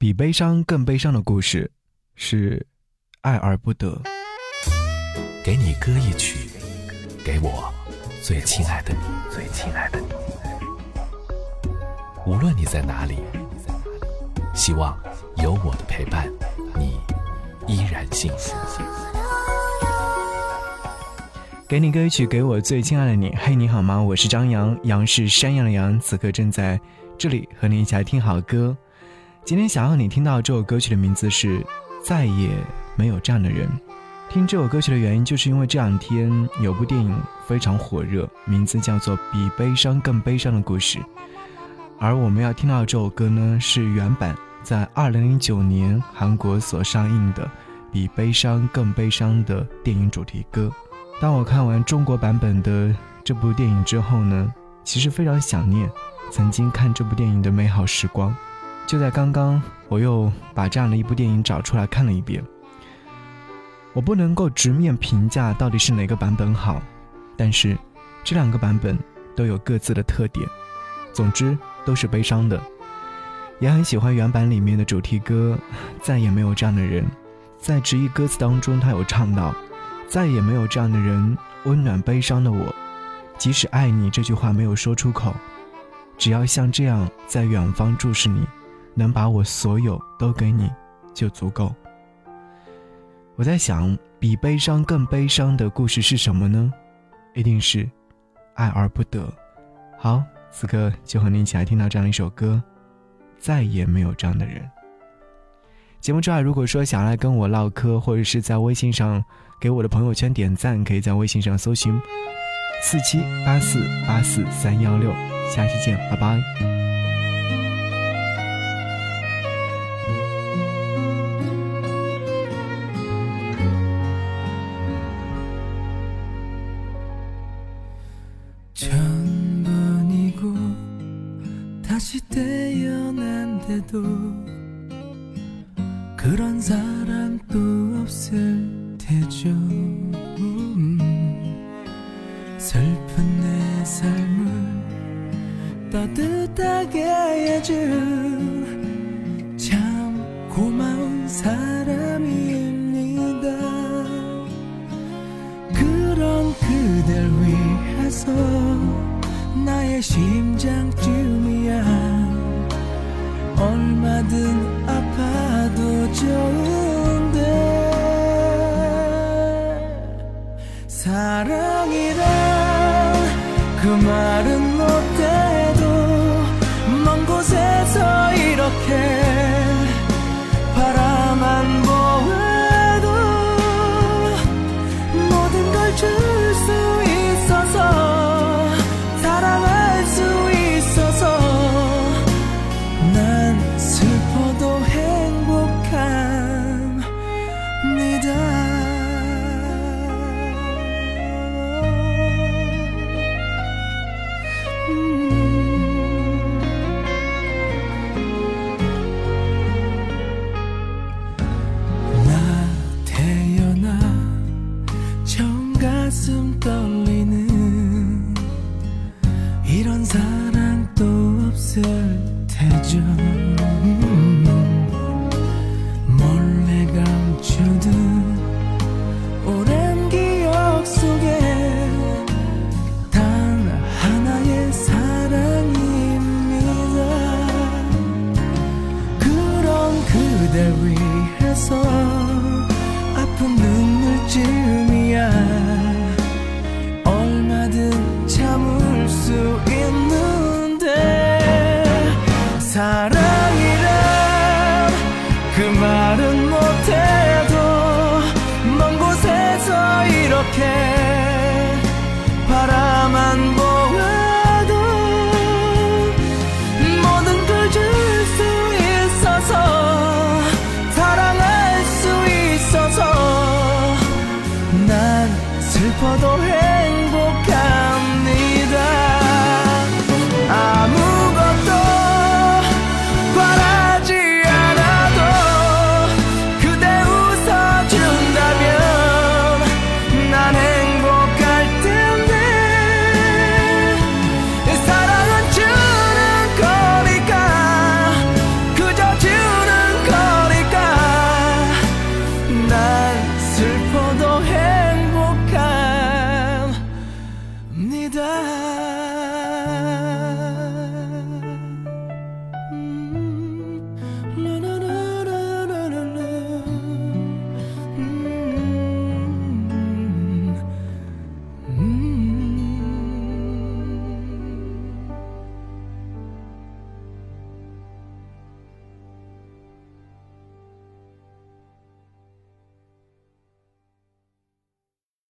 比悲伤更悲伤的故事是爱而不得。给你歌一曲，给我最亲爱的你，最亲爱的你。无论你在哪里，希望有我的陪伴，你依然幸福。给你歌曲，给我最亲爱的你。嘿，你好吗？我是张扬，杨是山羊的羊，此刻正在这里和你一起来听好歌。今天想要你听到这首歌曲的名字是《再也没有这样的人》。听这首歌曲的原因，就是因为这两天有部电影非常火热，名字叫做《比悲伤更悲伤的故事》。而我们要听到这首歌呢，是原版在二零零九年韩国所上映的《比悲伤更悲伤》的电影主题歌。当我看完中国版本的这部电影之后呢，其实非常想念曾经看这部电影的美好时光。就在刚刚，我又把这样的一部电影找出来看了一遍。我不能够直面评价到底是哪个版本好，但是这两个版本都有各自的特点。总之都是悲伤的，也很喜欢原版里面的主题歌《再也没有这样的人》。在直译歌词当中，他有唱到：“再也没有这样的人温暖悲伤的我，即使爱你这句话没有说出口，只要像这样在远方注视你。”能把我所有都给你，就足够。我在想，比悲伤更悲伤的故事是什么呢？一定是爱而不得。好，此刻就和你一起来听到这样一首歌，再也没有这样的人。节目之外，如果说想要来跟我唠嗑，或者是在微信上给我的朋友圈点赞，可以在微信上搜寻四七八四八四三幺六。下期见，拜拜。 태어난데도 그런 사람도 없을 테죠. 음, 슬픈 내 삶을 따뜻하게 해준 참 고마운 사람입니다 사랑이란 그 말은 못해도 먼 곳에서 이렇게 없을 테죠 사랑이란 그 말은 못해도 먼 곳에서 이렇게 바라만 보아도 모든 걸 줄 수 있어서 사랑할 수 있어서 난 슬퍼도 해. your head